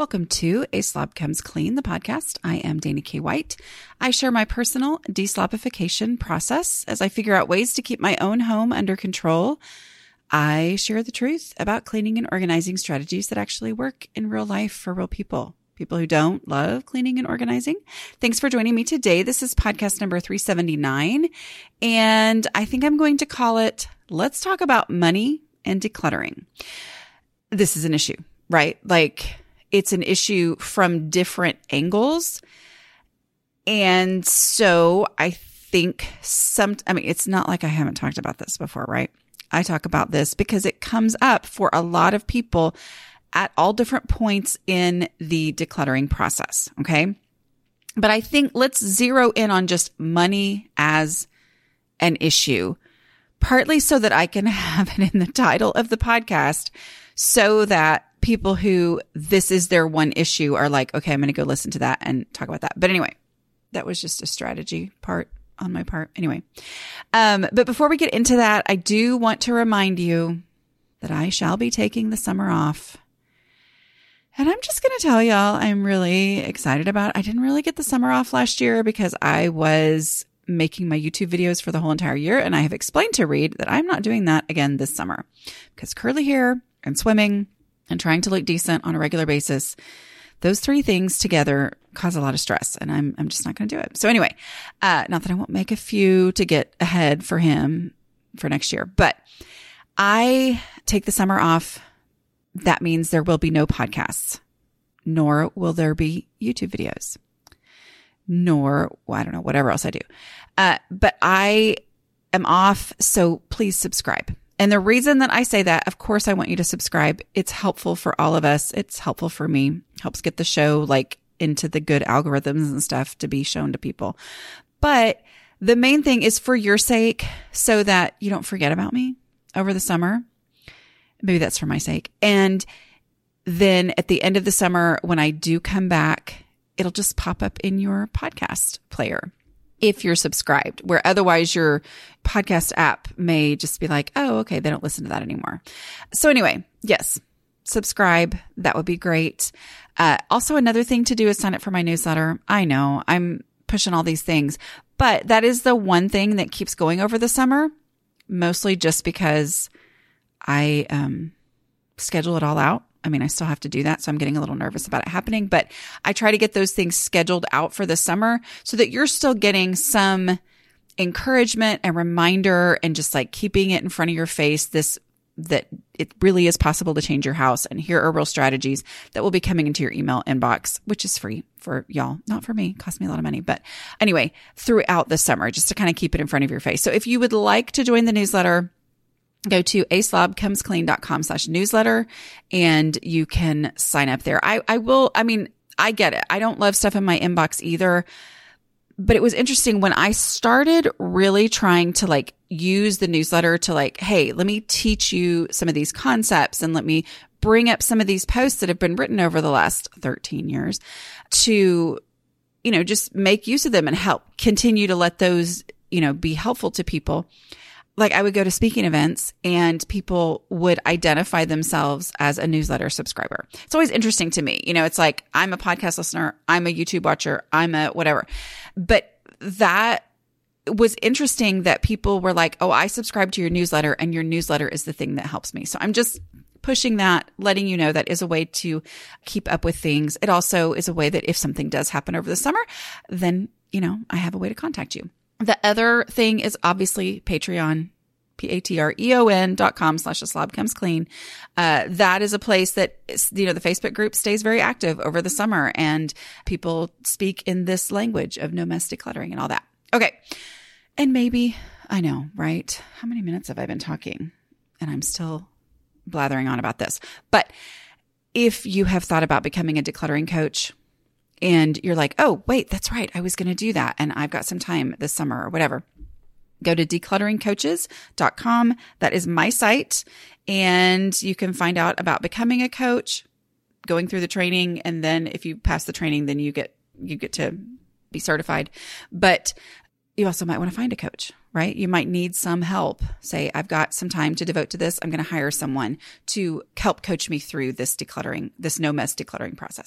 Welcome to A Slob Comes Clean, the podcast. I am Dana K. White. I share my personal deslobification process as I figure out ways to keep my own home under control. I share the truth about cleaning and organizing strategies that actually work in real life for real people. People who don't love cleaning and organizing. Thanks for joining me today. This is podcast number 379. And I think I'm going to call it Let's Talk About Money and Decluttering. This is an issue, right? Like, it's an issue from different angles. And so I think some, I mean, it's not like I haven't talked about this before, right? I talk about this because it comes up for a lot of people at all different points in the decluttering process. Okay. But I think let's zero in on just money as an issue, partly so that I can have it in the title of the podcast so that people who this is their one issue are like, okay, I'm going to go listen to that and talk about that. But anyway, that was just a strategy part on my part. Anyway, um, but before we get into that, I do want to remind you that I shall be taking the summer off. And I'm just going to tell y'all, I'm really excited about it. I didn't really get the summer off last year because I was making my YouTube videos for the whole entire year. And I have explained to Reed that I'm not doing that again this summer because curly hair and swimming and trying to look decent on a regular basis, those three things together cause a lot of stress and I'm, I'm just not going to do it. So anyway, uh, not that I won't make a few to get ahead for him for next year, but I take the summer off. That means there will be no podcasts, nor will there be YouTube videos, nor, well, I don't know, whatever else I do. Uh, but I am off. So please subscribe. And the reason that I say that, of course, I want you to subscribe. It's helpful for all of us. It's helpful for me. Helps get the show like into the good algorithms and stuff to be shown to people. But the main thing is for your sake so that you don't forget about me over the summer. Maybe that's for my sake. And then at the end of the summer, when I do come back, it'll just pop up in your podcast player if you're subscribed, where otherwise your podcast app may just be like, oh, okay, they don't listen to that anymore. So anyway, yes, subscribe. That would be great. Uh, also, another thing to do is sign up for my newsletter. I know I'm pushing all these things, but that is the one thing that keeps going over the summer, mostly just because I um, schedule it all out I mean, I still have to do that. So I'm getting a little nervous about it happening, but I try to get those things scheduled out for the summer so that you're still getting some encouragement and reminder and just like keeping it in front of your face. This, that it really is possible to change your house. And here are real strategies that will be coming into your email inbox, which is free for y'all, not for me. It cost me a lot of money. But anyway, throughout the summer, just to kind of keep it in front of your face. So if you would like to join the newsletter, go to aslobcomesclean.com slash newsletter and you can sign up there. I, I will, I mean, I get it. I don't love stuff in my inbox either. But it was interesting when I started really trying to like use the newsletter to like, Hey, let me teach you some of these concepts and let me bring up some of these posts that have been written over the last 13 years to, you know, just make use of them and help continue to let those, you know, be helpful to people like I would go to speaking events and people would identify themselves as a newsletter subscriber. It's always interesting to me. You know, it's like I'm a podcast listener, I'm a YouTube watcher, I'm a whatever. But that was interesting that people were like, "Oh, I subscribe to your newsletter and your newsletter is the thing that helps me." So I'm just pushing that, letting you know that is a way to keep up with things. It also is a way that if something does happen over the summer, then, you know, I have a way to contact you. The other thing is obviously Patreon. P-A-T-R-E-O-N dot com slash the slob comes clean. Uh, that is a place that, you know, the Facebook group stays very active over the summer and people speak in this language of no mess decluttering and all that. Okay. And maybe, I know, right? How many minutes have I been talking? And I'm still blathering on about this. But if you have thought about becoming a decluttering coach, and you're like, oh, wait, that's right. I was going to do that. And I've got some time this summer or whatever. Go to declutteringcoaches.com. That is my site. And you can find out about becoming a coach, going through the training. And then if you pass the training, then you get, you get to be certified. But you also might want to find a coach right? You might need some help. Say, I've got some time to devote to this. I'm going to hire someone to help coach me through this decluttering, this no mess decluttering process.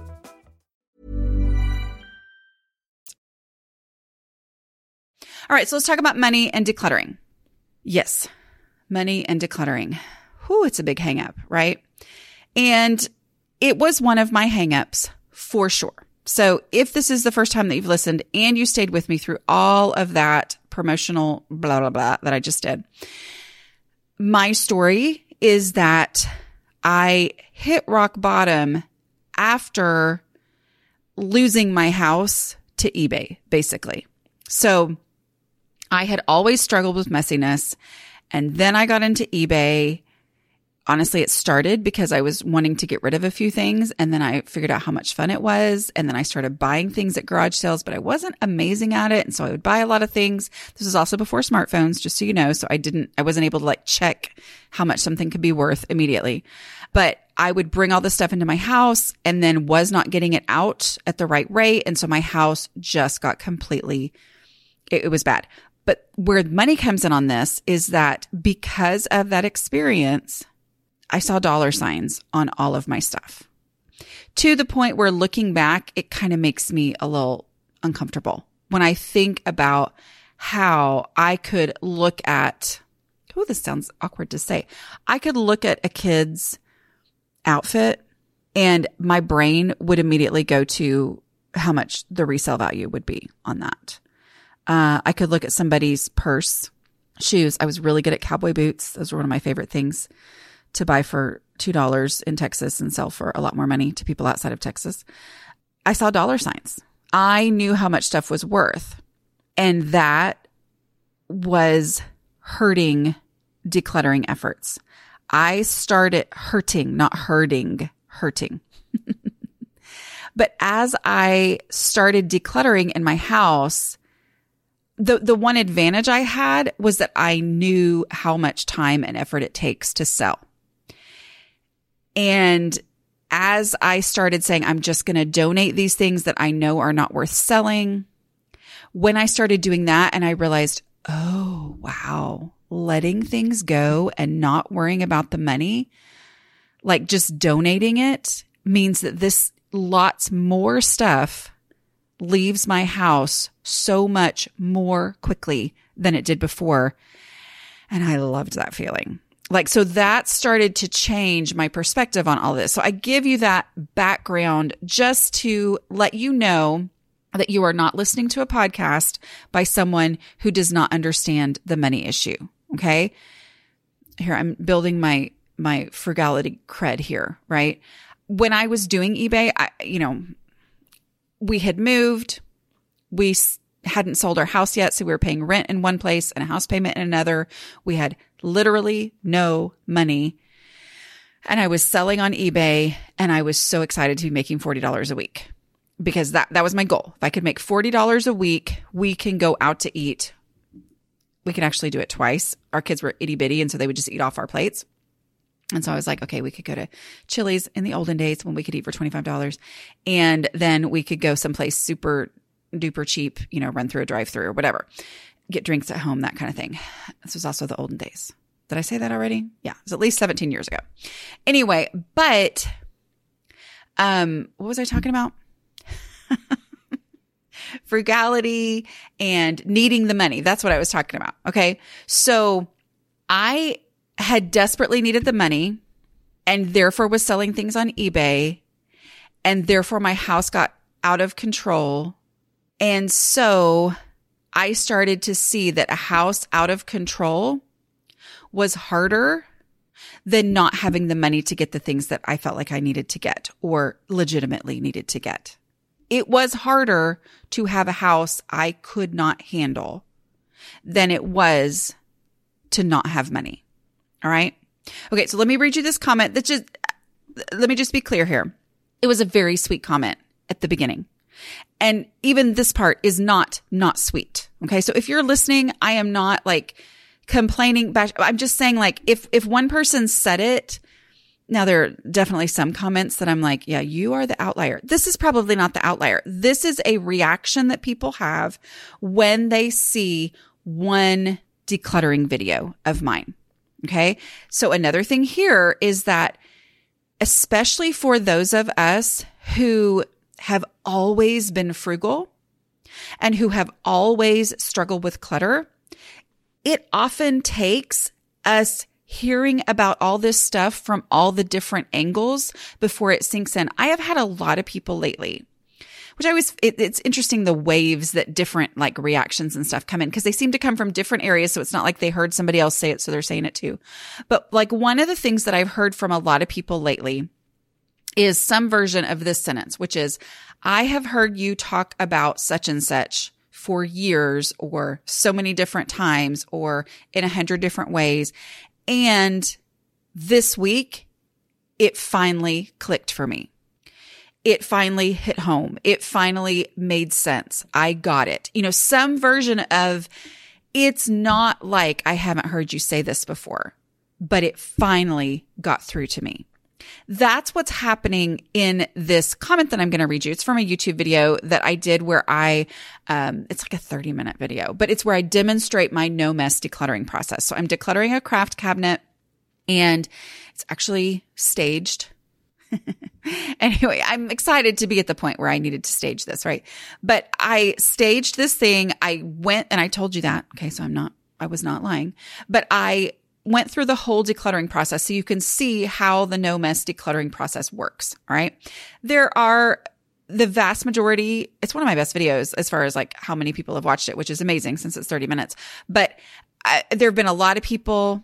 All right, so let's talk about money and decluttering. Yes, money and decluttering. Whew, it's a big hangup, right? And it was one of my hangups for sure. So if this is the first time that you've listened and you stayed with me through all of that promotional blah, blah, blah that I just did, my story is that I hit rock bottom after losing my house to eBay, basically. So I had always struggled with messiness. And then I got into eBay honestly, it started because I was wanting to get rid of a few things. And then I figured out how much fun it was. And then I started buying things at garage sales, but I wasn't amazing at it. And so I would buy a lot of things. This was also before smartphones, just so you know. So I didn't, I wasn't able to like check how much something could be worth immediately. But I would bring all this stuff into my house and then was not getting it out at the right rate. And so my house just got completely, it, it was bad. But where money comes in on this is that because of that experience, I saw dollar signs on all of my stuff to the point where looking back, it kind of makes me a little uncomfortable when I think about how I could look at, oh, this sounds awkward to say. I could look at a kid's outfit and my brain would immediately go to how much the resale value would be on that. Uh, I could look at somebody's purse, shoes. I was really good at cowboy boots. Those were one of my favorite things to buy for $2 in Texas and sell for a lot more money to people outside of Texas. I saw dollar signs. I knew how much stuff was worth. And that was hurting decluttering efforts. I started hurting, not hurting, hurting. but as I started decluttering in my house, the the one advantage I had was that I knew how much time and effort it takes to sell. And as I started saying, I'm just going to donate these things that I know are not worth selling, when I started doing that and I realized, oh, wow, letting things go and not worrying about the money, like just donating it means that this lots more stuff leaves my house so much more quickly than it did before. And I loved that feeling. Like, so that started to change my perspective on all this. So I give you that background just to let you know that you are not listening to a podcast by someone who does not understand the money issue. Okay. Here, I'm building my, my frugality cred here, right? When I was doing eBay, I, you know, we had moved. We hadn't sold our house yet. So we were paying rent in one place and a house payment in another. We had literally no money. And I was selling on eBay and I was so excited to be making $40 a week because that, that was my goal. If I could make $40 a week, we can go out to eat. We can actually do it twice. Our kids were itty bitty. And so they would just eat off our plates. And so I was like, okay, we could go to Chili's in the olden days when we could eat for $25 and then we could go someplace super duper cheap, you know, run through a drive through or whatever, get drinks at home, that kind of thing. This was also the olden days. Did I say that already? Yeah, it was at least 17 years ago. Anyway, but um what was I talking about? Frugality and needing the money. That's what I was talking about. Okay. So I had desperately needed the money and therefore was selling things on eBay and therefore my house got out of control and so I started to see that a house out of control was harder than not having the money to get the things that I felt like I needed to get or legitimately needed to get. it was harder to have a house I could not handle than it was to not have money. All right. Okay. So let me read you this comment that just, let me just be clear here. It was a very sweet comment at the beginning. And even this part is not, not sweet. Okay. So if you're listening, I am not like complaining. I'm just saying like if, if one person said it, now there are definitely some comments that I'm like, yeah, you are the outlier. This is probably not the outlier. This is a reaction that people have when they see one decluttering video of mine. Okay. So another thing here is that especially for those of us who have always been frugal and who have always struggled with clutter, it often takes us hearing about all this stuff from all the different angles before it sinks in. I have had a lot of people lately which I always, it, it's interesting the waves that different like reactions and stuff come in because they seem to come from different areas. So it's not like they heard somebody else say it. So they're saying it too. But like one of the things that I've heard from a lot of people lately is some version of this sentence, which is, I have heard you talk about such and such for years or so many different times or in a hundred different ways. And this week, it finally clicked for me it finally hit home. It finally made sense. I got it. You know, some version of it's not like I haven't heard you say this before, but it finally got through to me. That's what's happening in this comment that I'm going to read you. It's from a YouTube video that I did where I, um, it's like a 30 minute video, but it's where I demonstrate my no mess decluttering process. So I'm decluttering a craft cabinet and it's actually staged anyway, I'm excited to be at the point where I needed to stage this, right? But I staged this thing. I went and I told you that. Okay. So I'm not, I was not lying, but I went through the whole decluttering process so you can see how the no mess decluttering process works. All right. There are the vast majority, it's one of my best videos as far as like how many people have watched it, which is amazing since it's 30 minutes. But I, there have been a lot of people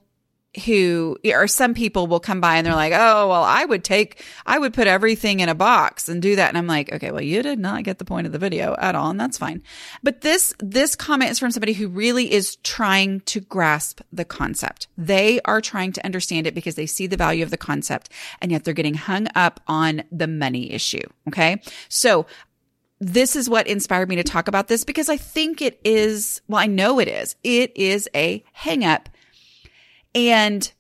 who or some people will come by and they're like, "Oh, well, I would take I would put everything in a box and do that." And I'm like, "Okay, well, you did not get the point of the video at all, and that's fine." But this this comment is from somebody who really is trying to grasp the concept. They are trying to understand it because they see the value of the concept and yet they're getting hung up on the money issue, okay? So, this is what inspired me to talk about this because I think it is, well, I know it is. It is a hang up and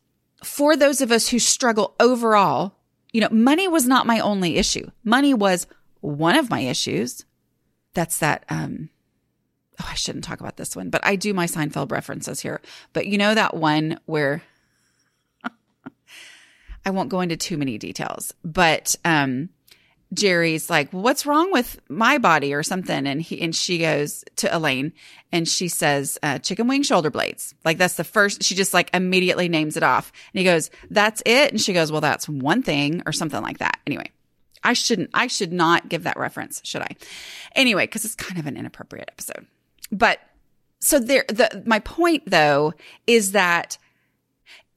for those of us who struggle overall, you know, money was not my only issue. Money was one of my issues. That's that, um, oh, I shouldn't talk about this one, but I do my Seinfeld references here. But you know that one where I won't go into too many details, but um, Jerry's like, "What's wrong with my body or something?" And he and she goes to Elaine and she says, uh, "Chicken wing shoulder blades." Like that's the first. She just like immediately names it off. And he goes, "That's it." And she goes, "Well, that's one thing or something like that." Anyway, I shouldn't. I should not give that reference, should I? Anyway, because it's kind of an inappropriate episode. But so there. The my point though is that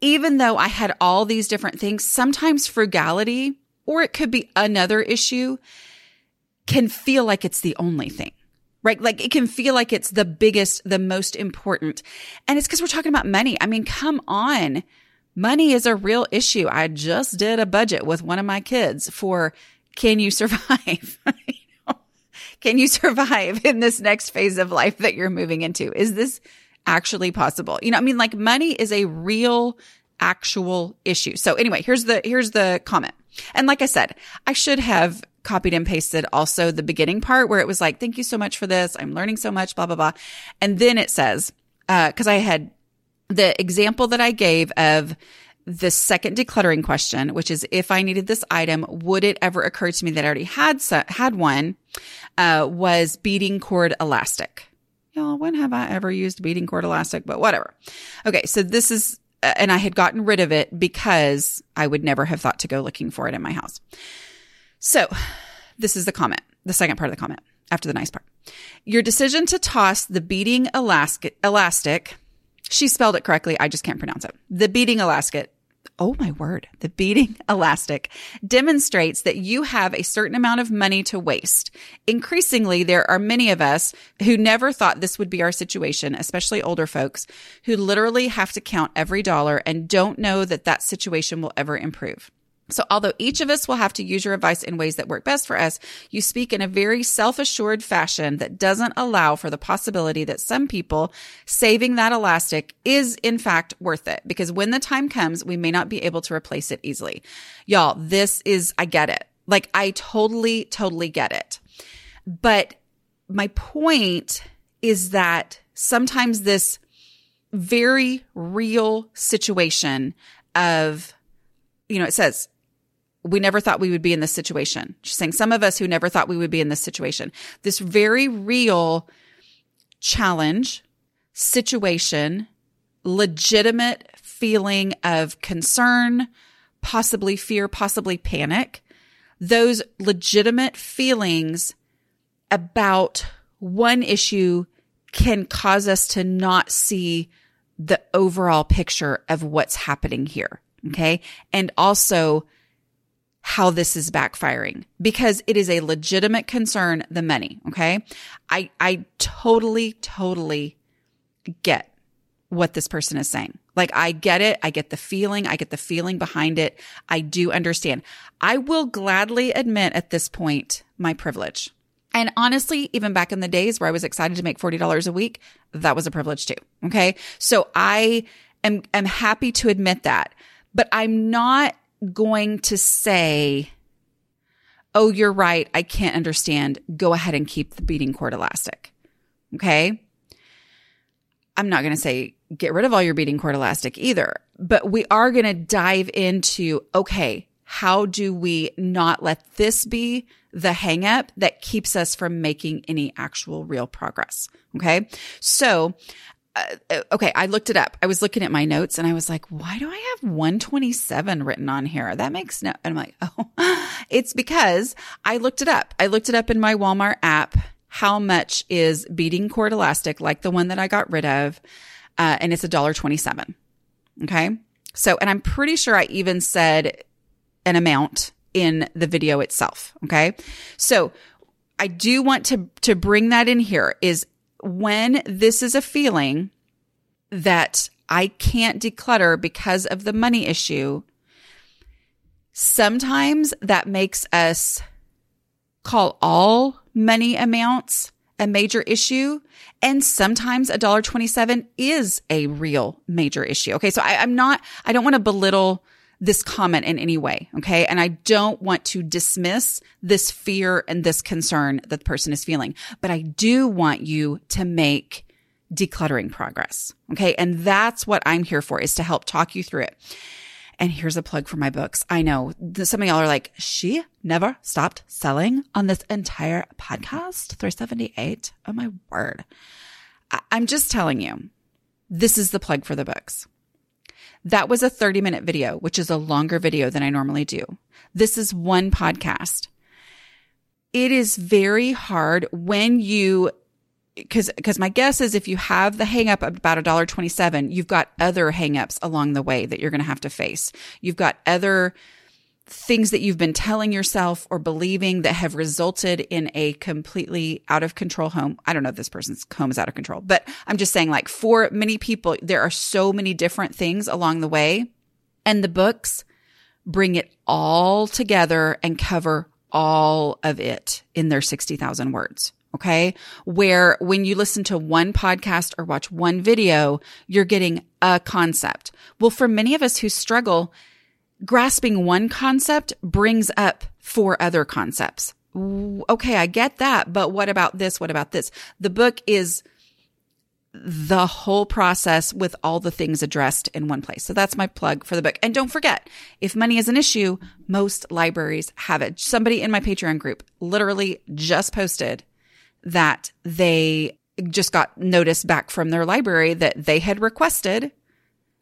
even though I had all these different things, sometimes frugality or it could be another issue, can feel like it's the only thing right? Like it can feel like it's the biggest, the most important. And it's because we're talking about money. I mean, come on. Money is a real issue. I just did a budget with one of my kids for can you survive? can you survive in this next phase of life that you're moving into? Is this actually possible? You know, I mean, like money is a real, actual issue. So anyway, here's the, here's the comment. And like I said, I should have copied and pasted also the beginning part where it was like, thank you so much for this. I'm learning so much, blah, blah, blah. And then it says, uh, cause I had the example that I gave of the second decluttering question, which is if I needed this item, would it ever occur to me that I already had, had one, uh, was beading cord elastic. Y'all, when have I ever used beading cord elastic? But whatever. Okay. So this is Uh, and I had gotten rid of it because I would never have thought to go looking for it in my house. So this is the comment, the second part of the comment after the nice part. Your decision to toss the beating elastic, elastic, she spelled it correctly. I just can't pronounce it. The beating elastic, oh my word, the beating elastic demonstrates that you have a certain amount of money to waste. Increasingly, there are many of us who never thought this would be our situation, especially older folks who literally have to count every dollar and don't know that that situation will ever improve. So although each of us will have to use your advice in ways that work best for us, you speak in a very self-assured fashion that doesn't allow for the possibility that some people saving that elastic is in fact worth it because when the time comes, we may not be able to replace it easily. Y'all, this is, I get it. Like I totally, totally get it. But my point is that sometimes this very real situation of, you know, it says we never thought we would be in this situation. She's saying some of us who never thought we would be in this situation. This very real challenge, situation, legitimate feeling of concern, possibly fear, possibly panic. Those legitimate feelings about one issue can cause us to not see the overall picture of what's happening here. Okay. And also how this is backfiring because it is a legitimate concern, the money. Okay. I, I totally, totally get what this person is saying. Like I get it. I get the feeling. I get the feeling behind it. I do understand. I will gladly admit at this point my privilege. And honestly, even back in the days where I was excited to make $40 a week, that was a privilege too. Okay. So I am, am happy to admit that, but I'm not going to say, Oh, you're right. I can't understand. Go ahead and keep the beading cord elastic. Okay. I'm not going to say get rid of all your beading cord elastic either, but we are going to dive into, okay, how do we not let this be the hangup that keeps us from making any actual real progress? Okay. So uh, okay, I looked it up. I was looking at my notes and I was like, why do I have 127 written on here? That makes no, and I'm like, oh, it's because I looked it up. I looked it up in my Walmart app. How much is beading cord elastic like the one that I got rid of? Uh, and it's a dollar 27. Okay. So, and I'm pretty sure I even said an amount in the video itself. Okay. So I do want to, to bring that in here is when this is a feeling that I can't declutter because of the money issue, sometimes that makes us call all money amounts a major issue. And sometimes a dollar 27 is a real major issue. Okay. So I, am not, I don't want to belittle this comment in any way. Okay. And I don't want to dismiss this fear and this concern that the person is feeling, but I do want you to make decluttering progress. Okay. And that's what I'm here for is to help talk you through it. And here's a plug for my books. I know some of y'all are like, she never stopped selling on this entire podcast. 378. Oh my word. I- I'm just telling you, this is the plug for the books. That was a 30 minute video, which is a longer video than I normally do. This is one podcast. It is very hard when you because because my guess is if you have the hang up about a dollar 27 you've got other hang ups along the way that you're going to have to face you've got other things that you've been telling yourself or believing that have resulted in a completely out of control home. I don't know if this person's home is out of control, but I'm just saying like for many people, there are so many different things along the way and the books bring it all together and cover all of it in their 60,000 words. Okay. Where when you listen to one podcast or watch one video, you're getting a concept. Well, for many of us who struggle, grasping one concept brings up four other concepts. Okay, I get that, but what about this? What about this? The book is the whole process with all the things addressed in one place. So that's my plug for the book. And don't forget, if money is an issue, most libraries have it. Somebody in my Patreon group literally just posted that they just got notice back from their library that they had requested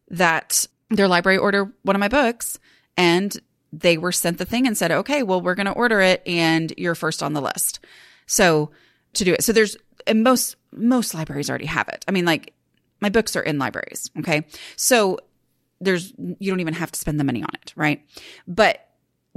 that their library order one of my books and they were sent the thing and said, okay, well, we're going to order it and you're first on the list. So to do it. So there's, and most, most libraries already have it. I mean, like my books are in libraries. Okay. So there's, you don't even have to spend the money on it. Right. But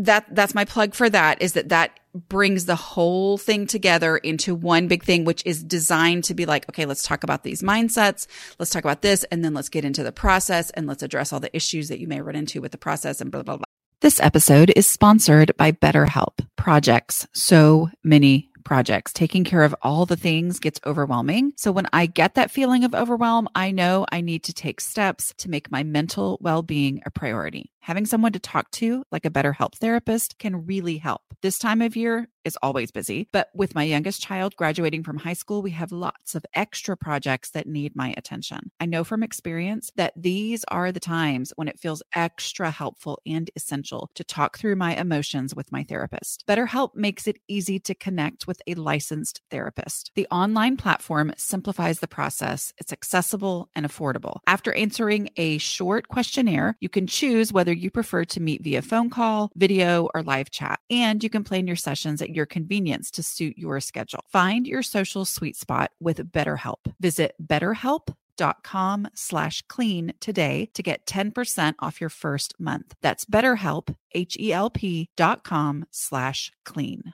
that, that's my plug for that is that that brings the whole thing together into one big thing, which is designed to be like, okay, let's talk about these mindsets. Let's talk about this. And then let's get into the process and let's address all the issues that you may run into with the process and blah, blah, blah. This episode is sponsored by BetterHelp Projects. So many projects. Taking care of all the things gets overwhelming. So when I get that feeling of overwhelm, I know I need to take steps to make my mental well being a priority. Having someone to talk to, like a BetterHelp therapist, can really help. This time of year is always busy, but with my youngest child graduating from high school, we have lots of extra projects that need my attention. I know from experience that these are the times when it feels extra helpful and essential to talk through my emotions with my therapist. BetterHelp makes it easy to connect with a licensed therapist. The online platform simplifies the process, it's accessible and affordable. After answering a short questionnaire, you can choose whether you prefer to meet via phone call, video, or live chat, and you can plan your sessions at your convenience to suit your schedule. Find your social sweet spot with BetterHelp. Visit betterhelp.com slash clean today to get 10% off your first month. That's betterhelp, H-E-L-P dot com slash clean.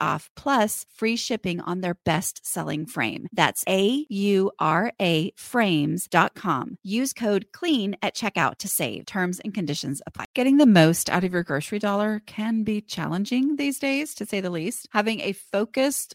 off plus free shipping on their best selling frame. That's A U R A frames.com. Use code CLEAN at checkout to save. Terms and conditions apply. Getting the most out of your grocery dollar can be challenging these days, to say the least. Having a focused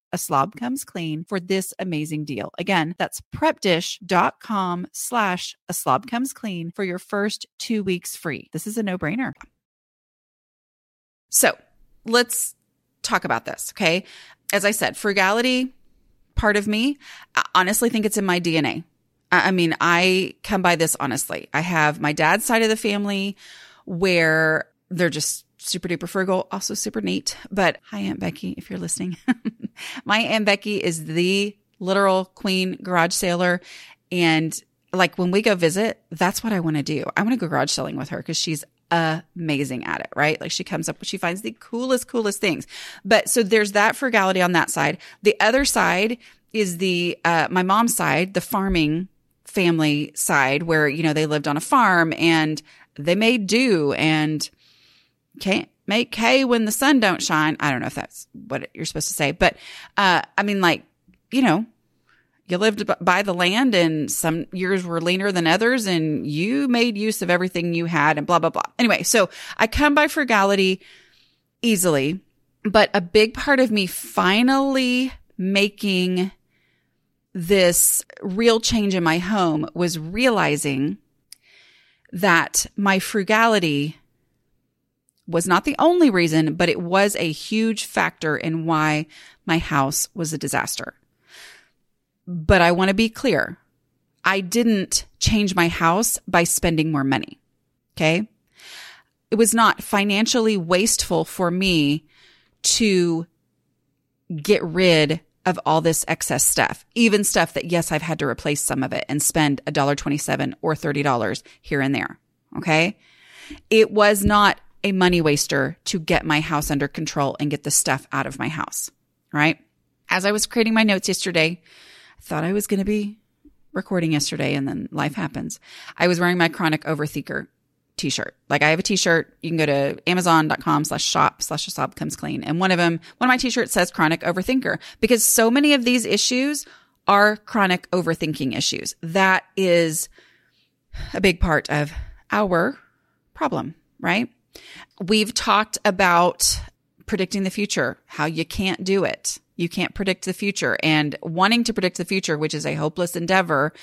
a slob comes clean for this amazing deal. Again, that's prepdish.com slash a slob comes clean for your first two weeks free. This is a no brainer. So let's talk about this. Okay. As I said, frugality, part of me, I honestly think it's in my DNA. I mean, I come by this honestly. I have my dad's side of the family where they're just super duper frugal, also super neat. But hi, Aunt Becky, if you're listening. my Aunt Becky is the literal queen garage sailor. And like when we go visit, that's what I want to do. I want to go garage selling with her because she's amazing at it, right? Like she comes up, she finds the coolest, coolest things. But so there's that frugality on that side. The other side is the, uh, my mom's side, the farming family side where, you know, they lived on a farm and they made do and can't make hay when the sun don't shine. I don't know if that's what you're supposed to say, but, uh, I mean, like, you know, you lived by the land and some years were leaner than others and you made use of everything you had and blah, blah, blah. Anyway, so I come by frugality easily, but a big part of me finally making this real change in my home was realizing that my frugality was not the only reason, but it was a huge factor in why my house was a disaster. But I want to be clear. I didn't change my house by spending more money. Okay. It was not financially wasteful for me to get rid of all this excess stuff, even stuff that, yes, I've had to replace some of it and spend $1.27 or $30 here and there. Okay. It was not a money waster to get my house under control and get the stuff out of my house. Right. As I was creating my notes yesterday, I thought I was going to be recording yesterday and then life happens. I was wearing my chronic overthinker t-shirt. Like I have a t-shirt. You can go to amazon.com slash shop slash a slob comes clean. And one of them, one of my t-shirts says chronic overthinker because so many of these issues are chronic overthinking issues. That is a big part of our problem, right? We've talked about predicting the future, how you can't do it. You can't predict the future and wanting to predict the future, which is a hopeless endeavor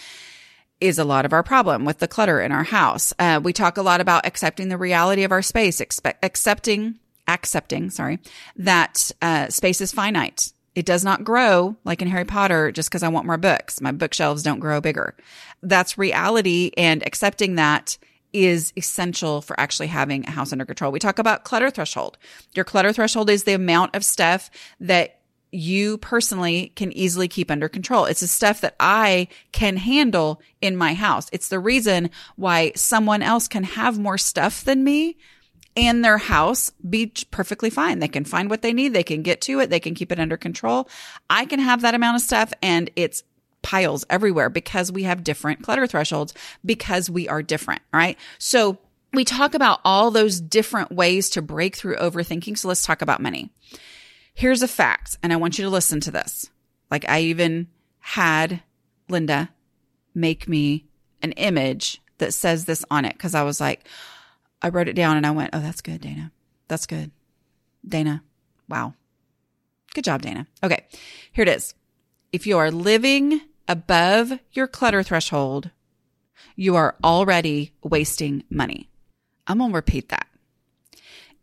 is a lot of our problem with the clutter in our house. Uh, we talk a lot about accepting the reality of our space, accepting, accepting, sorry, that uh, space is finite. It does not grow like in Harry Potter just because I want more books. My bookshelves don't grow bigger. That's reality and accepting that is essential for actually having a house under control. We talk about clutter threshold. Your clutter threshold is the amount of stuff that you personally can easily keep under control. It's the stuff that I can handle in my house. It's the reason why someone else can have more stuff than me and their house be perfectly fine. They can find what they need. They can get to it. They can keep it under control. I can have that amount of stuff and it's piles everywhere because we have different clutter thresholds because we are different. Right. So we talk about all those different ways to break through overthinking. So let's talk about money. Here's a fact, and I want you to listen to this. Like I even had Linda make me an image that says this on it because I was like, I wrote it down and I went, Oh, that's good, Dana. That's good. Dana. Wow. Good job, Dana. Okay. Here it is. If you are living above your clutter threshold, you are already wasting money. I'm going to repeat that.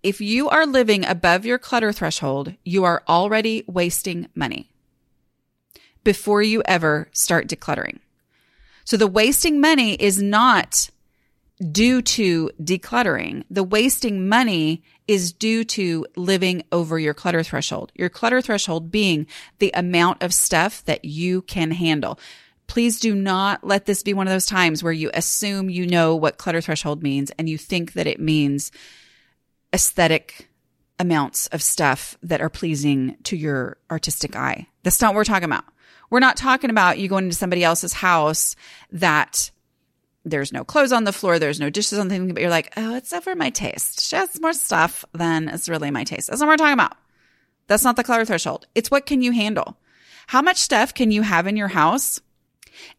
If you are living above your clutter threshold, you are already wasting money before you ever start decluttering. So the wasting money is not due to decluttering. The wasting money is due to living over your clutter threshold. Your clutter threshold being the amount of stuff that you can handle. Please do not let this be one of those times where you assume you know what clutter threshold means and you think that it means aesthetic amounts of stuff that are pleasing to your artistic eye. That's not what we're talking about. We're not talking about you going into somebody else's house that there's no clothes on the floor, there's no dishes on the thing, but you're like, oh, it's over my taste. She has more stuff than it's really my taste. That's what we're talking about. That's not the clutter threshold. It's what can you handle? How much stuff can you have in your house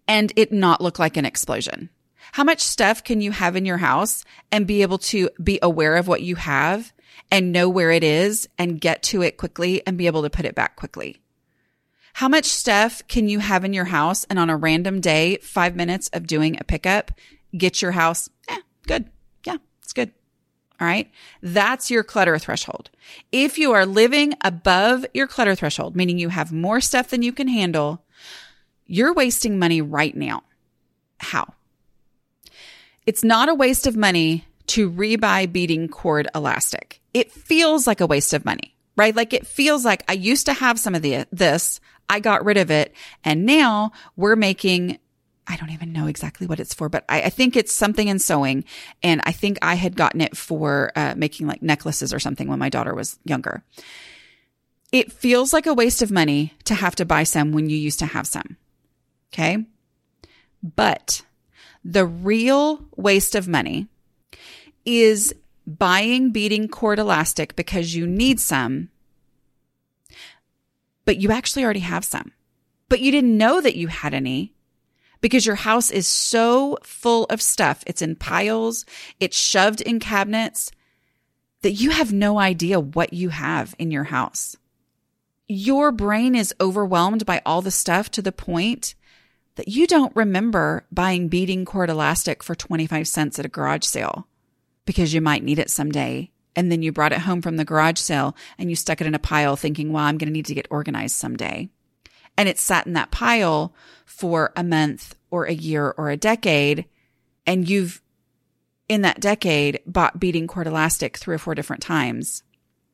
and it not look like an explosion? How much stuff can you have in your house and be able to be aware of what you have and know where it is and get to it quickly and be able to put it back quickly? How much stuff can you have in your house and on a random day, five minutes of doing a pickup, get your house? Eh, good. Yeah, it's good. All right. That's your clutter threshold. If you are living above your clutter threshold, meaning you have more stuff than you can handle, you're wasting money right now. How? It's not a waste of money to rebuy beading cord elastic. It feels like a waste of money, right? Like it feels like I used to have some of the, this. I got rid of it. And now we're making, I don't even know exactly what it's for, but I, I think it's something in sewing. And I think I had gotten it for uh, making like necklaces or something when my daughter was younger. It feels like a waste of money to have to buy some when you used to have some. Okay. But the real waste of money is buying beading cord elastic because you need some, but you actually already have some, but you didn't know that you had any because your house is so full of stuff. It's in piles. It's shoved in cabinets that you have no idea what you have in your house. Your brain is overwhelmed by all the stuff to the point that you don't remember buying beading cord elastic for 25 cents at a garage sale because you might need it someday. And then you brought it home from the garage sale and you stuck it in a pile thinking, well, I'm going to need to get organized someday. And it sat in that pile for a month or a year or a decade and you've in that decade bought beading cord elastic three or four different times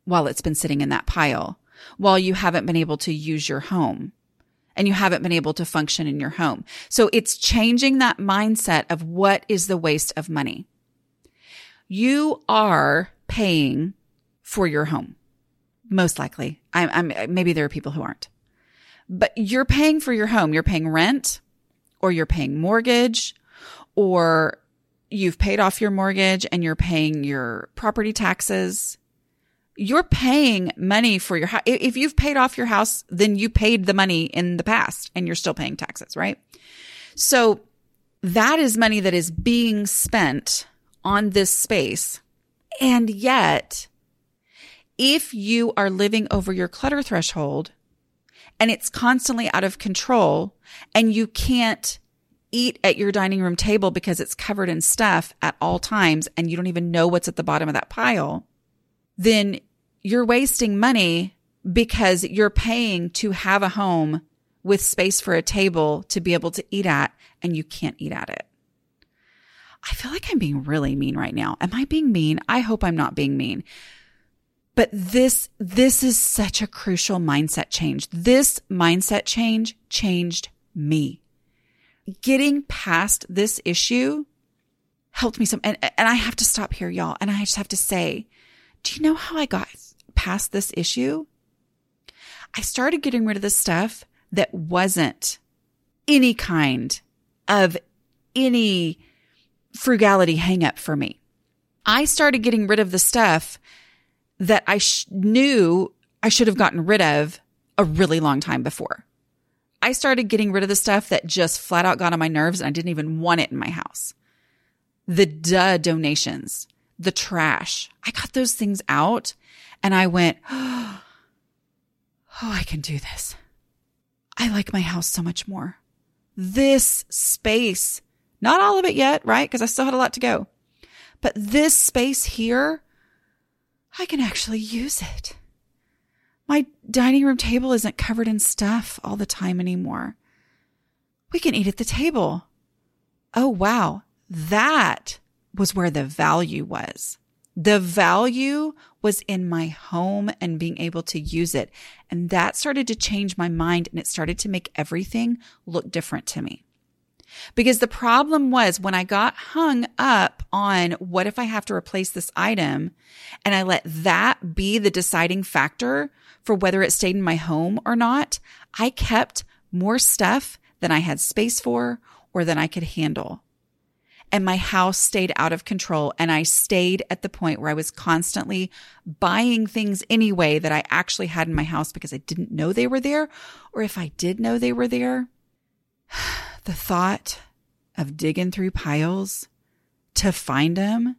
while it's been sitting in that pile, while you haven't been able to use your home and you haven't been able to function in your home. So it's changing that mindset of what is the waste of money. You are paying for your home. Most likely. I'm, I'm, maybe there are people who aren't, but you're paying for your home. You're paying rent or you're paying mortgage or you've paid off your mortgage and you're paying your property taxes. You're paying money for your house. If you've paid off your house, then you paid the money in the past and you're still paying taxes, right? So that is money that is being spent on this space. And yet, if you are living over your clutter threshold and it's constantly out of control and you can't eat at your dining room table because it's covered in stuff at all times and you don't even know what's at the bottom of that pile, then you're wasting money because you're paying to have a home with space for a table to be able to eat at and you can't eat at it. I feel like I'm being really mean right now. Am I being mean? I hope I'm not being mean. But this, this is such a crucial mindset change. This mindset change changed me getting past this issue helped me some. And, and I have to stop here, y'all. And I just have to say, do you know how I got past this issue? I started getting rid of the stuff that wasn't any kind of any frugality hang up for me. I started getting rid of the stuff that I sh- knew I should have gotten rid of a really long time before. I started getting rid of the stuff that just flat out got on my nerves and I didn't even want it in my house. The duh donations, the trash. I got those things out and I went, oh, I can do this. I like my house so much more. This space, not all of it yet, right? Because I still had a lot to go. But this space here, I can actually use it. My dining room table isn't covered in stuff all the time anymore. We can eat at the table. Oh, wow. That was where the value was. The value was in my home and being able to use it. And that started to change my mind and it started to make everything look different to me. Because the problem was when I got hung up on what if I have to replace this item and I let that be the deciding factor for whether it stayed in my home or not, I kept more stuff than I had space for or than I could handle. And my house stayed out of control. And I stayed at the point where I was constantly buying things anyway that I actually had in my house because I didn't know they were there. Or if I did know they were there, the thought of digging through piles to find them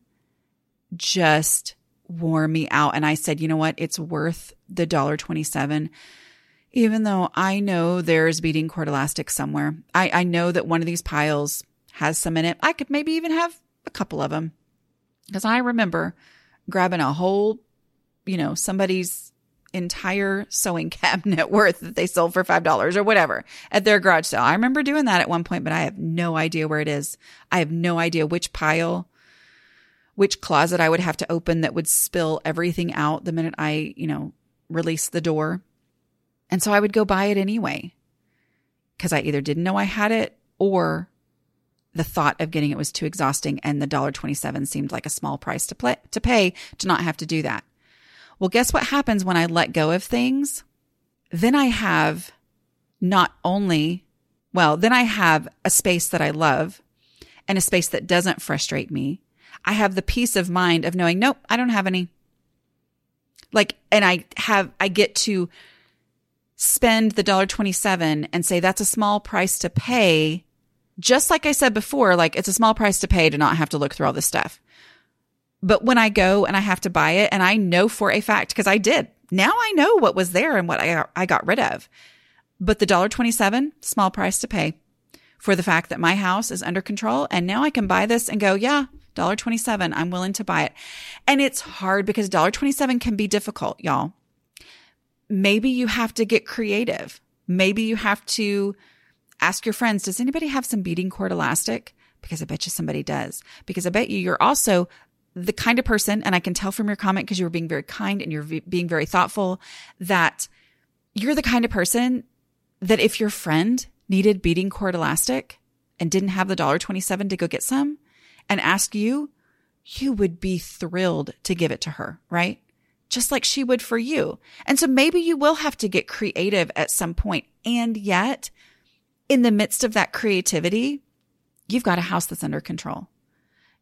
just wore me out. And I said, you know what? It's worth the dollar 27 even though I know there's beading cord elastic somewhere. I, I know that one of these piles has some in it. I could maybe even have a couple of them because I remember grabbing a whole, you know, somebody's entire sewing cabinet worth that they sold for $5 or whatever at their garage sale. I remember doing that at one point, but I have no idea where it is. I have no idea which pile which closet I would have to open that would spill everything out the minute I, you know, release the door. And so I would go buy it anyway because I either didn't know I had it or the thought of getting it was too exhausting and the $1.27 seemed like a small price to play, to pay to not have to do that. Well, guess what happens when I let go of things? Then I have not only, well, then I have a space that I love and a space that doesn't frustrate me I have the peace of mind of knowing, nope, I don't have any. Like, and I have, I get to spend the dollar 27 and say that's a small price to pay. Just like I said before, like it's a small price to pay to not have to look through all this stuff. But when I go and I have to buy it and I know for a fact, because I did, now I know what was there and what I, I got rid of. But the dollar 27, small price to pay for the fact that my house is under control. And now I can buy this and go, yeah, $1.27. I'm willing to buy it. And it's hard because $1.27 can be difficult, y'all. Maybe you have to get creative. Maybe you have to Ask your friends, does anybody have some beading cord elastic? Because I bet you somebody does. Because I bet you you're also the kind of person, and I can tell from your comment because you were being very kind and you're v- being very thoughtful that you're the kind of person that if your friend needed beading cord elastic and didn't have the dollar 27 to go get some and ask you, you would be thrilled to give it to her, right? Just like she would for you. And so maybe you will have to get creative at some point. And yet in the midst of that creativity, you've got a house that's under control.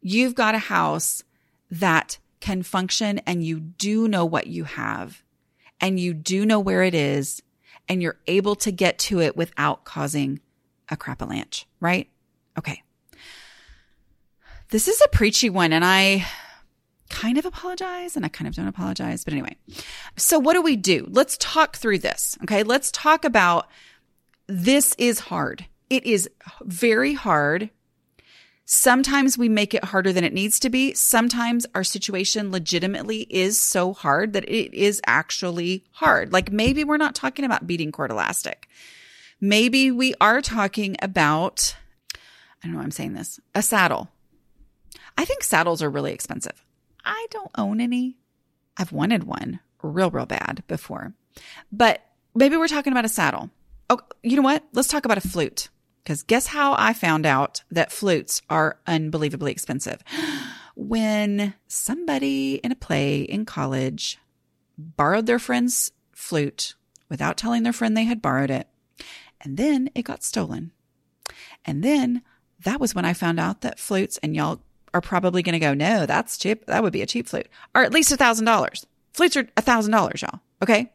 You've got a house that can function and you do know what you have and you do know where it is and you're able to get to it without causing a crapalanche, right? Okay. This is a preachy one and I kind of apologize and I kind of don't apologize. But anyway, so what do we do? Let's talk through this. Okay. Let's talk about this is hard. It is very hard. Sometimes we make it harder than it needs to be. Sometimes our situation legitimately is so hard that it is actually hard. Like maybe we're not talking about beading cord elastic. Maybe we are talking about, I don't know I'm saying this, a saddle. I think saddles are really expensive. I don't own any. I've wanted one real, real bad before, but maybe we're talking about a saddle. Oh, you know what? Let's talk about a flute. Because guess how I found out that flutes are unbelievably expensive? When somebody in a play in college borrowed their friend's flute without telling their friend they had borrowed it, and then it got stolen. And then that was when I found out that flutes, and y'all are probably going to go, no, that's cheap. That would be a cheap flute, or at least a thousand dollars. Flutes are a thousand dollars, y'all. Okay.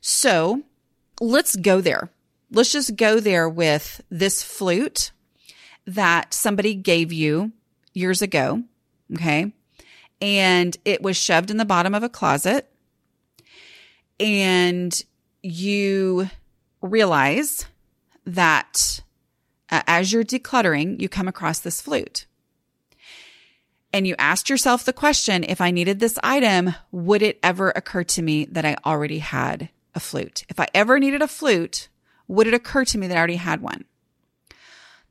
So let's go there. Let's just go there with this flute that somebody gave you years ago. Okay. And it was shoved in the bottom of a closet. And you realize that uh, as you're decluttering, you come across this flute. And you asked yourself the question if I needed this item, would it ever occur to me that I already had a flute. If I ever needed a flute, would it occur to me that I already had one?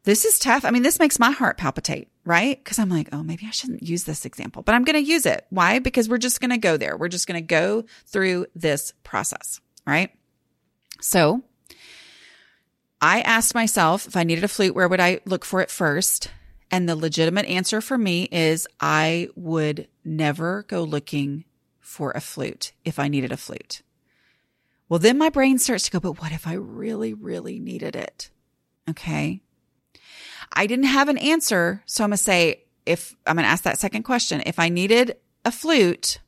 This is tough. I mean, this makes my heart palpitate, right? Because I'm like, oh, maybe I shouldn't use this example, but I'm going to use it. Why? Because we're just going to go there. We're just going to go through this process, right? So I asked myself if I needed a flute, where would I look for it first? And the legitimate answer for me is I would never go looking for a flute if I needed a flute. Well, then my brain starts to go, but what if I really, really needed it? Okay. I didn't have an answer. So I'm going to say, if I'm going to ask that second question, if I needed a flute,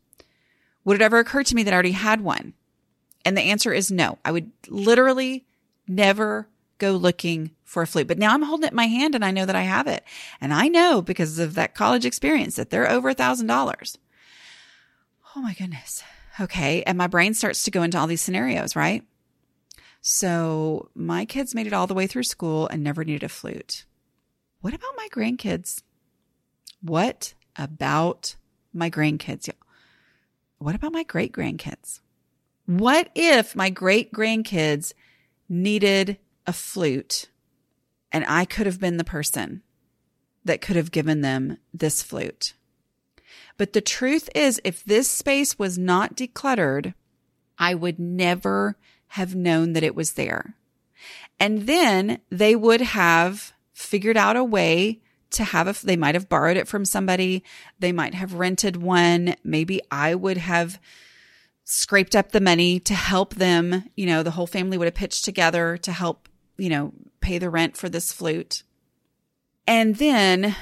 would it ever occur to me that I already had one? And the answer is no. I would literally never go looking for a flute. But now I'm holding it in my hand and I know that I have it. And I know because of that college experience that they're over a thousand dollars. Oh my goodness. Okay. And my brain starts to go into all these scenarios, right? So my kids made it all the way through school and never needed a flute. What about my grandkids? What about my grandkids? What about my great grandkids? What if my great grandkids needed a flute and I could have been the person that could have given them this flute? But the truth is, if this space was not decluttered, I would never have known that it was there. And then they would have figured out a way to have a, they might have borrowed it from somebody. They might have rented one. Maybe I would have scraped up the money to help them. You know, the whole family would have pitched together to help, you know, pay the rent for this flute. And then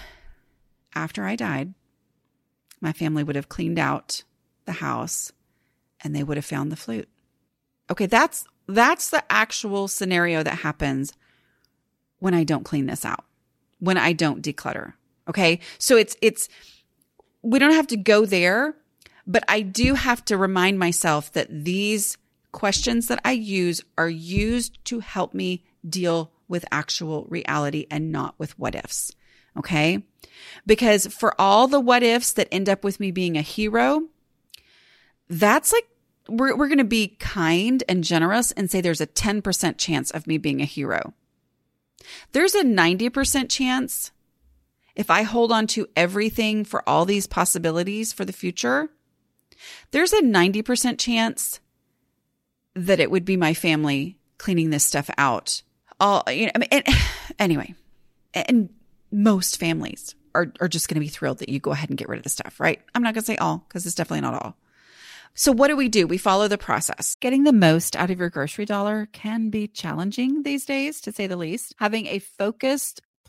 after I died, my family would have cleaned out the house and they would have found the flute. Okay, that's that's the actual scenario that happens when I don't clean this out. When I don't declutter. Okay? So it's it's we don't have to go there, but I do have to remind myself that these questions that I use are used to help me deal with actual reality and not with what ifs. Okay. Because for all the what ifs that end up with me being a hero, that's like, we're, we're going to be kind and generous and say there's a 10% chance of me being a hero. There's a 90% chance if I hold on to everything for all these possibilities for the future, there's a 90% chance that it would be my family cleaning this stuff out. All, you know, I mean, and, anyway, and most families are, are just going to be thrilled that you go ahead and get rid of the stuff, right? I'm not going to say all because it's definitely not all. So what do we do? We follow the process. Getting the most out of your grocery dollar can be challenging these days, to say the least. Having a focused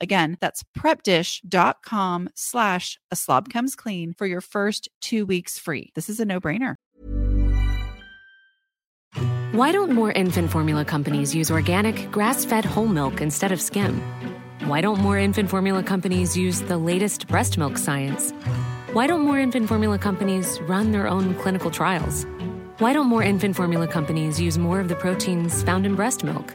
Again, that's prepdish.com slash a slob comes clean for your first two weeks free. This is a no brainer. Why don't more infant formula companies use organic, grass fed whole milk instead of skim? Why don't more infant formula companies use the latest breast milk science? Why don't more infant formula companies run their own clinical trials? Why don't more infant formula companies use more of the proteins found in breast milk?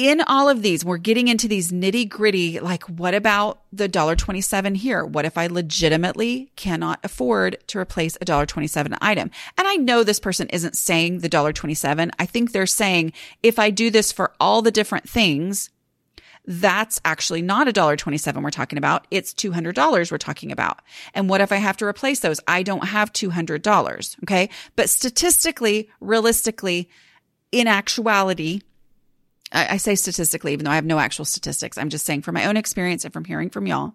in all of these, we're getting into these nitty gritty. Like, what about the $1.27 here? What if I legitimately cannot afford to replace a $1.27 item? And I know this person isn't saying the $1.27. I think they're saying if I do this for all the different things, that's actually not a dollar 27 we're talking about. It's $200 we're talking about. And what if I have to replace those? I don't have $200. Okay. But statistically, realistically, in actuality, I, I say statistically, even though I have no actual statistics. I'm just saying from my own experience and from hearing from y'all.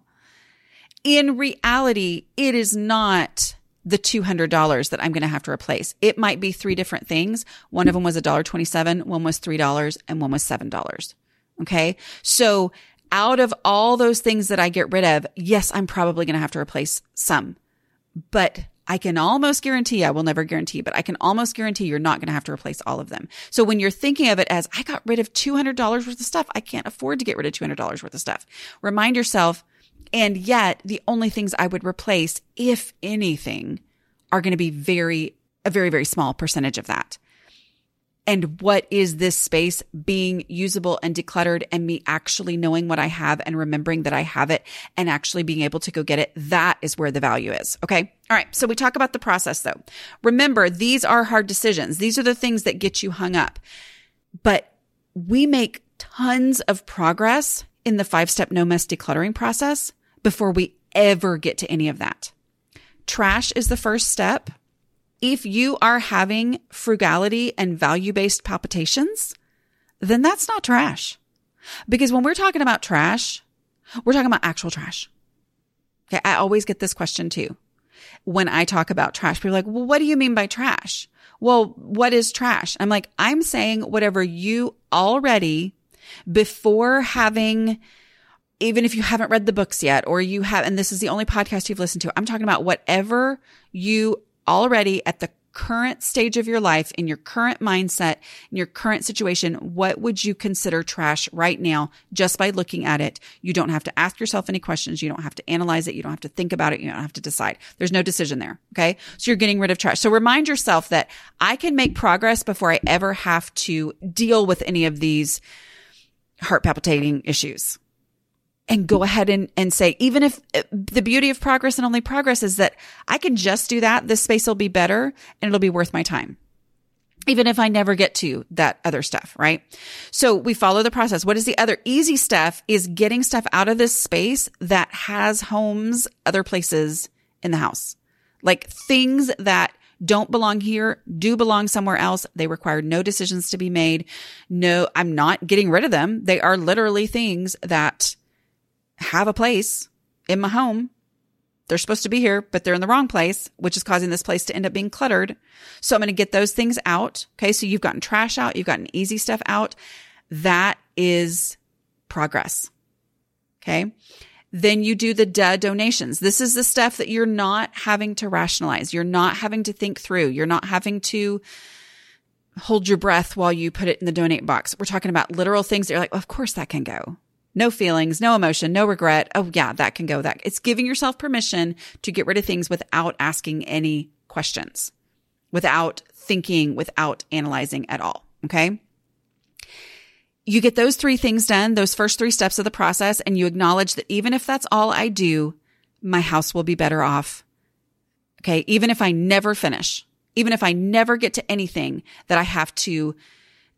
In reality, it is not the $200 that I'm going to have to replace. It might be three different things. One of them was $1.27, one was $3, and one was $7. Okay. So out of all those things that I get rid of, yes, I'm probably going to have to replace some, but I can almost guarantee, I will never guarantee, but I can almost guarantee you're not going to have to replace all of them. So when you're thinking of it as, I got rid of $200 worth of stuff, I can't afford to get rid of $200 worth of stuff. Remind yourself, and yet the only things I would replace, if anything, are going to be very, a very, very small percentage of that and what is this space being usable and decluttered and me actually knowing what I have and remembering that I have it and actually being able to go get it. That is where the value is. Okay. All right. So we talk about the process though. Remember, these are hard decisions. These are the things that get you hung up, but we make tons of progress in the five step no mess decluttering process before we ever get to any of that. Trash is the first step. If you are having frugality and value based palpitations, then that's not trash. Because when we're talking about trash, we're talking about actual trash. Okay. I always get this question too. When I talk about trash, people are like, well, what do you mean by trash? Well, what is trash? I'm like, I'm saying whatever you already, before having, even if you haven't read the books yet, or you have, and this is the only podcast you've listened to, I'm talking about whatever you already at the current stage of your life, in your current mindset, in your current situation, what would you consider trash right now just by looking at it? You don't have to ask yourself any questions. You don't have to analyze it. You don't have to think about it. You don't have to decide. There's no decision there. Okay. So you're getting rid of trash. So remind yourself that I can make progress before I ever have to deal with any of these heart palpitating issues and go ahead and, and say, even if uh, the beauty of progress and only progress is that I can just do that, this space will be better and it'll be worth my time. Even if I never get to that other stuff, right? So we follow the process. What is the other easy stuff is getting stuff out of this space that has homes, other places in the house, like things that don't belong here, do belong somewhere else. They require no decisions to be made. No, I'm not getting rid of them. They are literally things that have a place in my home. They're supposed to be here, but they're in the wrong place, which is causing this place to end up being cluttered. So I'm going to get those things out. Okay. So you've gotten trash out. You've gotten easy stuff out. That is progress. Okay. Then you do the duh donations. This is the stuff that you're not having to rationalize. You're not having to think through. You're not having to hold your breath while you put it in the donate box. We're talking about literal things that you're like, well, of course that can go. No feelings, no emotion, no regret. Oh yeah, that can go. That it's giving yourself permission to get rid of things without asking any questions, without thinking, without analyzing at all. Okay you get those three things done, those first three steps of the process, and you acknowledge that even if that's all I do, my house will be better off. Okay. Even if I never finish, even if I never get to anything that I have to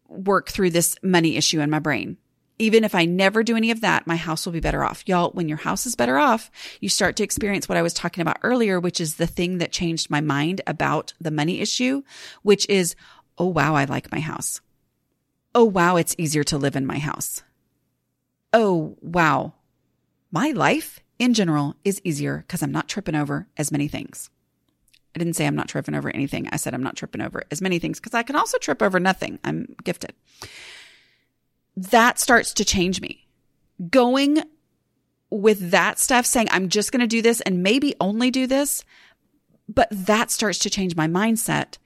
work through this money issue in my brain. Even if I never do any of that, my house will be better off. Y'all, when your house is better off, you start to experience what I was talking about earlier, which is the thing that changed my mind about the money issue, which is, oh, wow, I like my house. Oh, wow, it's easier to live in my house. Oh, wow. My life in general is easier because I'm not tripping over as many things. I didn't say I'm not tripping over anything. I said I'm not tripping over as many things because I can also trip over nothing. I'm gifted. That starts to change me. Going with that stuff, saying I'm just going to do this and maybe only do this, but that starts to change my mindset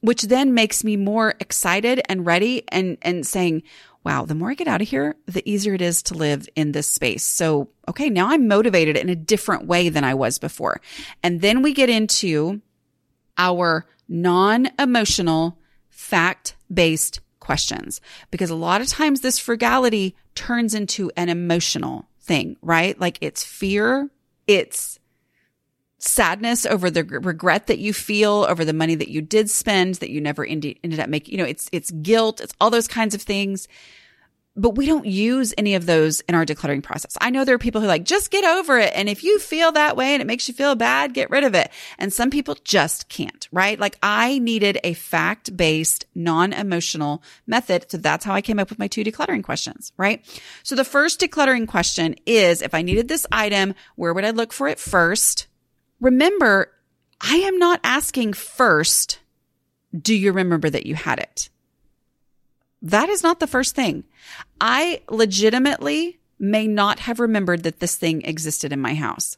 which then makes me more excited and ready and, and saying, wow, the more I get out of here, the easier it is to live in this space. So, okay, now I'm motivated in a different way than I was before. And then we get into our non emotional, fact based questions because a lot of times this frugality turns into an emotional thing, right? Like it's fear. It's sadness over the regret that you feel over the money that you did spend that you never ended, up making. You know, it's, it's guilt. It's all those kinds of things. But we don't use any of those in our decluttering process. I know there are people who are like, just get over it. And if you feel that way and it makes you feel bad, get rid of it. And some people just can't, right? Like I needed a fact based, non emotional method. So that's how I came up with my two decluttering questions, right? So the first decluttering question is if I needed this item, where would I look for it first? remember, I am not asking first, do you remember that you had it? That is not the first thing. I legitimately may not have remembered that this thing existed in my house.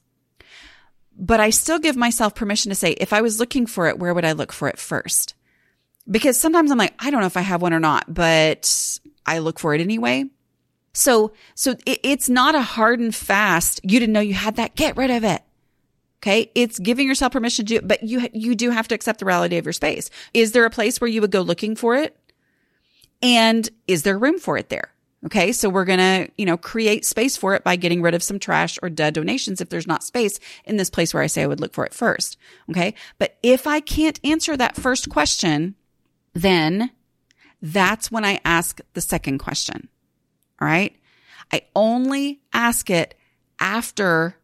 But I still give myself permission to say, if I was looking for it, where would I look for it first? Because sometimes I'm like, I don't know if I have one or not, but I look for it anyway. So, so it, it's not a hard and fast. You didn't know you had that. Get rid of it. Okay. It's giving yourself permission to do it, but you, you do have to accept the reality of your space. Is there a place where you would go looking for it? And is there room for it there? Okay. So we're going to, you know, create space for it by getting rid of some trash or duh donations if there's not space in this place where I say I would look for it first. Okay. But if I can't answer that first question, then that's when I ask the second question. All right. I only ask it after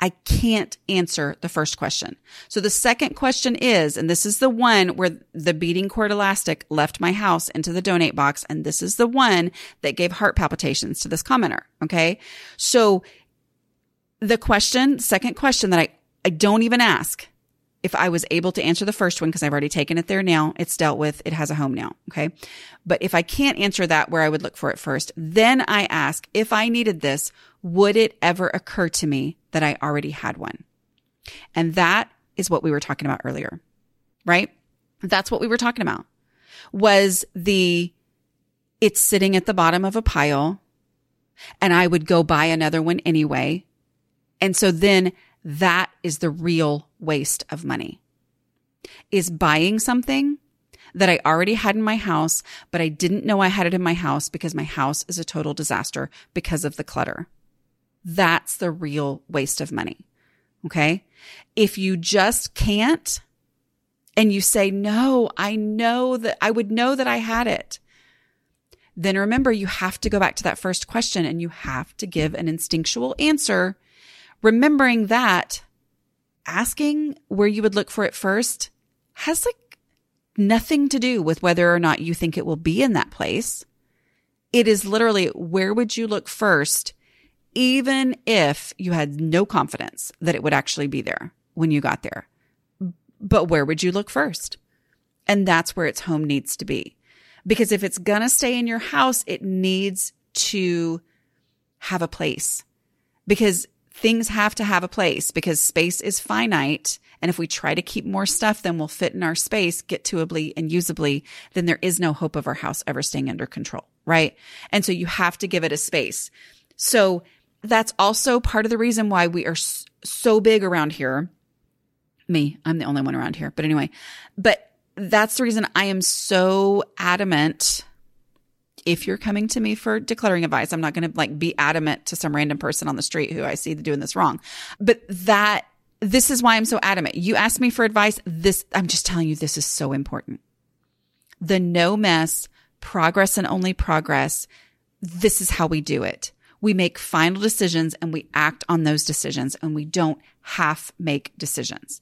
I can't answer the first question. So the second question is, and this is the one where the beading cord elastic left my house into the donate box. And this is the one that gave heart palpitations to this commenter. Okay. So the question, second question that I, I don't even ask if I was able to answer the first one, because I've already taken it there now, it's dealt with, it has a home now. Okay. But if I can't answer that where I would look for it first, then I ask if I needed this, would it ever occur to me that I already had one? And that is what we were talking about earlier, right? That's what we were talking about was the, it's sitting at the bottom of a pile and I would go buy another one anyway. And so then that is the real waste of money is buying something that I already had in my house, but I didn't know I had it in my house because my house is a total disaster because of the clutter. That's the real waste of money. Okay. If you just can't and you say, no, I know that I would know that I had it. Then remember, you have to go back to that first question and you have to give an instinctual answer remembering that asking where you would look for it first has like nothing to do with whether or not you think it will be in that place. It is literally where would you look first, even if you had no confidence that it would actually be there when you got there. But where would you look first? And that's where its home needs to be. Because if it's going to stay in your house, it needs to have a place because things have to have a place because space is finite. And if we try to keep more stuff than will fit in our space, get toably and usably, then there is no hope of our house ever staying under control. Right. And so you have to give it a space. So that's also part of the reason why we are so big around here. Me, I'm the only one around here. But anyway, but that's the reason I am so adamant. If you're coming to me for decluttering advice, I'm not going to like be adamant to some random person on the street who I see doing this wrong. But that this is why I'm so adamant. You ask me for advice. This, I'm just telling you, this is so important. The no mess, progress and only progress. This is how we do it. We make final decisions and we act on those decisions and we don't half make decisions.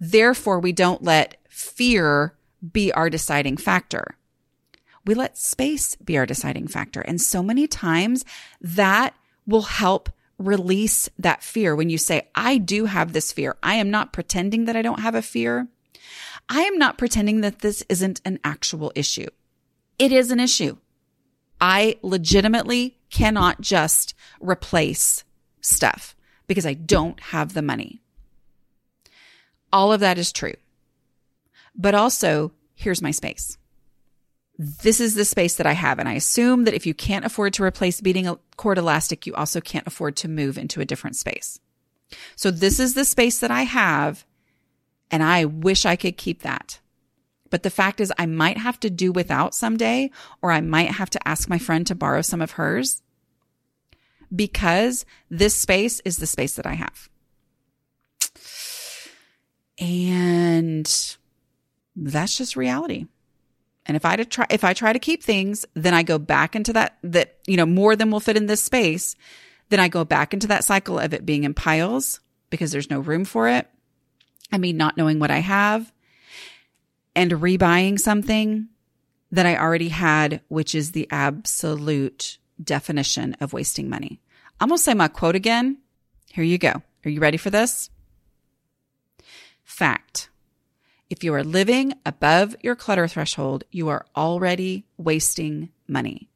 Therefore, we don't let fear be our deciding factor. We let space be our deciding factor. And so many times that will help release that fear. When you say, I do have this fear, I am not pretending that I don't have a fear. I am not pretending that this isn't an actual issue. It is an issue. I legitimately cannot just replace stuff because I don't have the money. All of that is true. But also, here's my space. This is the space that I have. And I assume that if you can't afford to replace beading cord elastic, you also can't afford to move into a different space. So this is the space that I have. And I wish I could keep that. But the fact is, I might have to do without someday, or I might have to ask my friend to borrow some of hers because this space is the space that I have. And that's just reality. And if I to try, if I try to keep things, then I go back into that, that, you know, more than will fit in this space. Then I go back into that cycle of it being in piles because there's no room for it. I mean, not knowing what I have and rebuying something that I already had, which is the absolute definition of wasting money. I'm going to say my quote again. Here you go. Are you ready for this? Fact. If you are living above your clutter threshold, you are already wasting money.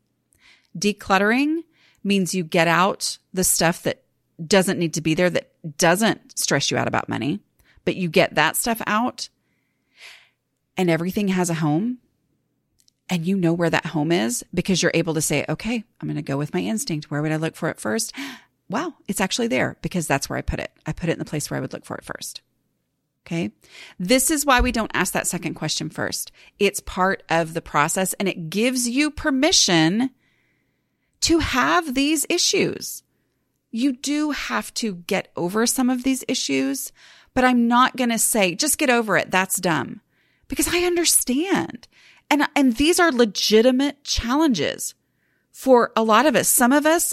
Decluttering means you get out the stuff that doesn't need to be there, that doesn't stress you out about money, but you get that stuff out and everything has a home and you know where that home is because you're able to say, okay, I'm going to go with my instinct. Where would I look for it first? Wow, it's actually there because that's where I put it. I put it in the place where I would look for it first. Okay. This is why we don't ask that second question first. It's part of the process and it gives you permission to have these issues. You do have to get over some of these issues, but I'm not going to say just get over it. That's dumb because I understand. And, and these are legitimate challenges for a lot of us. Some of us,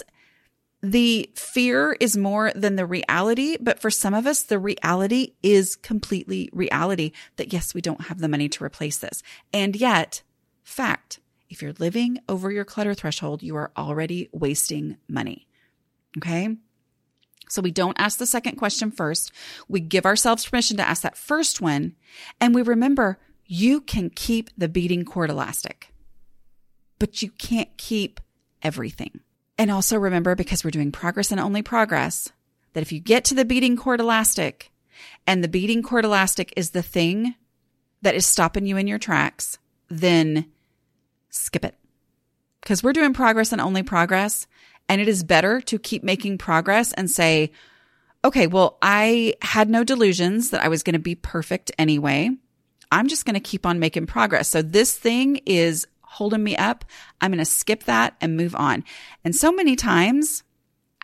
the fear is more than the reality, but for some of us, the reality is completely reality that yes, we don't have the money to replace this. And yet, fact, if you're living over your clutter threshold, you are already wasting money. Okay. So we don't ask the second question first. We give ourselves permission to ask that first one. And we remember you can keep the beading cord elastic, but you can't keep everything. And also remember, because we're doing progress and only progress, that if you get to the beading cord elastic and the beading cord elastic is the thing that is stopping you in your tracks, then skip it. Because we're doing progress and only progress. And it is better to keep making progress and say, okay, well, I had no delusions that I was going to be perfect anyway. I'm just going to keep on making progress. So this thing is holding me up. I'm going to skip that and move on. And so many times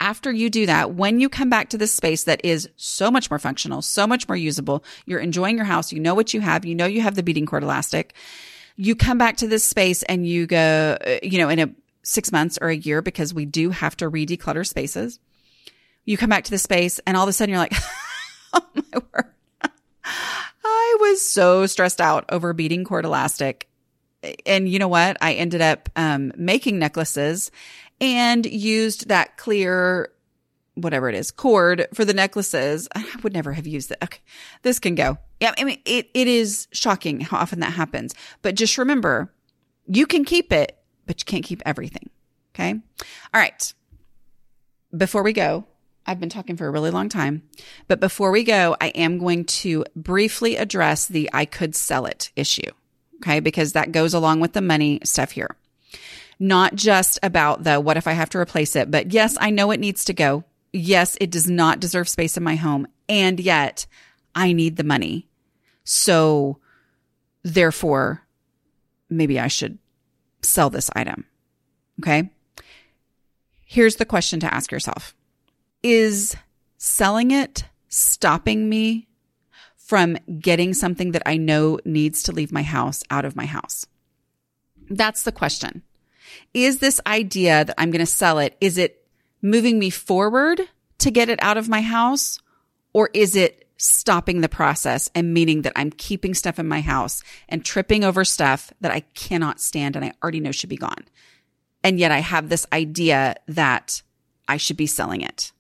after you do that, when you come back to this space that is so much more functional, so much more usable, you're enjoying your house, you know what you have, you know you have the beading cord elastic, you come back to this space and you go, uh, you know, in a six months or a year, because we do have to re-declutter spaces. You come back to the space and all of a sudden you're like, oh my word I was so stressed out over beading cord elastic. And you know what? I ended up um, making necklaces and used that clear, whatever it is, cord for the necklaces. I would never have used it. Okay. This can go. Yeah. I mean, it, it is shocking how often that happens. But just remember, you can keep it, but you can't keep everything. Okay. All right. Before we go, I've been talking for a really long time, but before we go, I am going to briefly address the I could sell it issue. Okay. Because that goes along with the money stuff here. Not just about the what if I have to replace it, but yes, I know it needs to go. Yes, it does not deserve space in my home. And yet I need the money. So therefore, maybe I should sell this item. Okay. Here's the question to ask yourself. Is selling it stopping me from getting something that I know needs to leave my house out of my house? That's the question. Is this idea that I'm going to sell it, is it moving me forward to get it out of my house? Or is it stopping the process and meaning that I'm keeping stuff in my house and tripping over stuff that I cannot stand and I already know should be gone? And yet I have this idea that I should be selling it.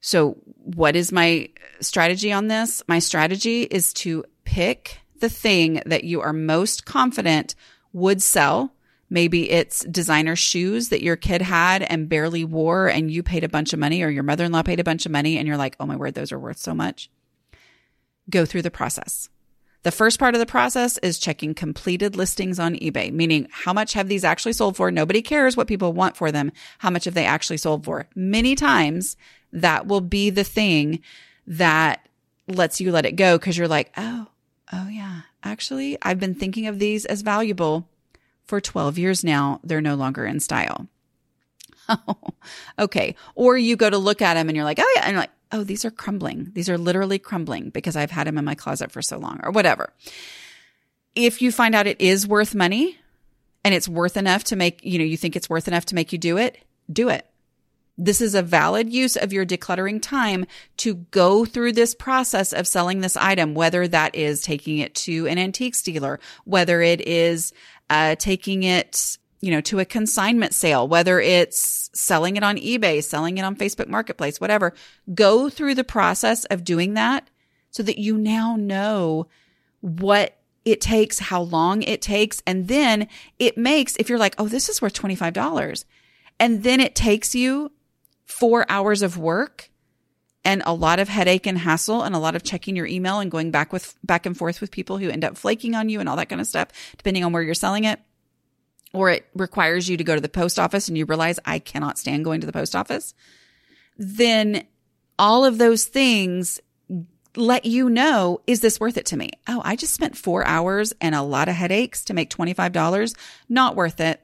So what is my strategy on this? My strategy is to pick the thing that you are most confident would sell. Maybe it's designer shoes that your kid had and barely wore and you paid a bunch of money or your mother-in-law paid a bunch of money and you're like, Oh my word, those are worth so much. Go through the process. The first part of the process is checking completed listings on eBay, meaning how much have these actually sold for? Nobody cares what people want for them. How much have they actually sold for? Many times that will be the thing that lets you let it go because you're like, oh, oh yeah, actually, I've been thinking of these as valuable for 12 years now. They're no longer in style. Oh, okay. Or you go to look at them and you're like, oh yeah. And you're like, oh, these are crumbling. These are literally crumbling because I've had them in my closet for so long or whatever. If you find out it is worth money and it's worth enough to make, you know, you think it's worth enough to make you do it, do it. This is a valid use of your decluttering time to go through this process of selling this item, whether that is taking it to an antiques dealer, whether it is uh, taking it you know, to a consignment sale, whether it's selling it on eBay, selling it on Facebook Marketplace, whatever. Go through the process of doing that so that you now know what it takes, how long it takes. And then it makes, if you're like, oh, this is worth $25. And then it takes you four hours of work and a lot of headache and hassle and a lot of checking your email and going back with back and forth with people who end up flaking on you and all that kind of stuff, depending on where you're selling it or it requires you to go to the post office and you realize I cannot stand going to the post office, then all of those things let you know, is this worth it to me? Oh, I just spent four hours and a lot of headaches to make $25. Not worth it.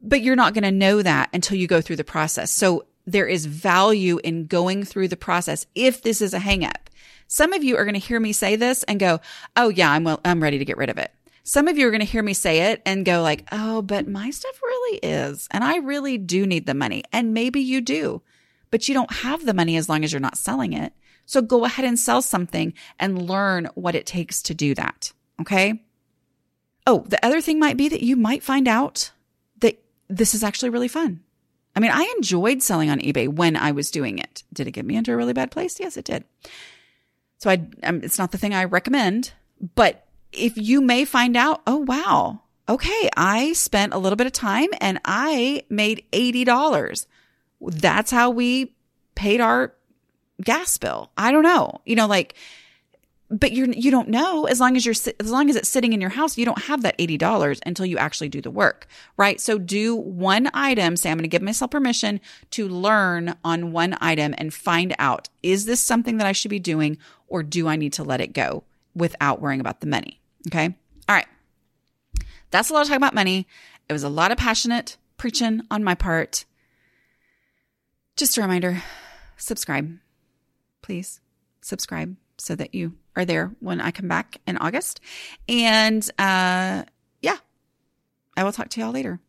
But you're not going to know that until you go through the process. So there is value in going through the process if this is a hangup. Some of you are going to hear me say this and go, Oh yeah, I'm well, I'm ready to get rid of it. Some of you are going to hear me say it and go like, "Oh, but my stuff really is, and I really do need the money." And maybe you do, but you don't have the money as long as you're not selling it. So go ahead and sell something and learn what it takes to do that. Okay? Oh, the other thing might be that you might find out that this is actually really fun. I mean, I enjoyed selling on eBay when I was doing it. Did it get me into a really bad place? Yes, it did. So I, um, it's not the thing I recommend, but if you may find out, oh, wow, okay, I spent a little bit of time and I made $80. That's how we paid our gas bill. I don't know. You know, like, but you're, you don't know as long as you're, as long as it's sitting in your house, you don't have that $80 until you actually do the work, right? So do one item. Say, I'm going to give myself permission to learn on one item and find out, is this something that I should be doing or do I need to let it go without worrying about the money? Okay. All right. That's a lot of talk about money. It was a lot of passionate preaching on my part. Just a reminder subscribe. Please subscribe so that you are there when I come back in August. And uh, yeah, I will talk to y'all later.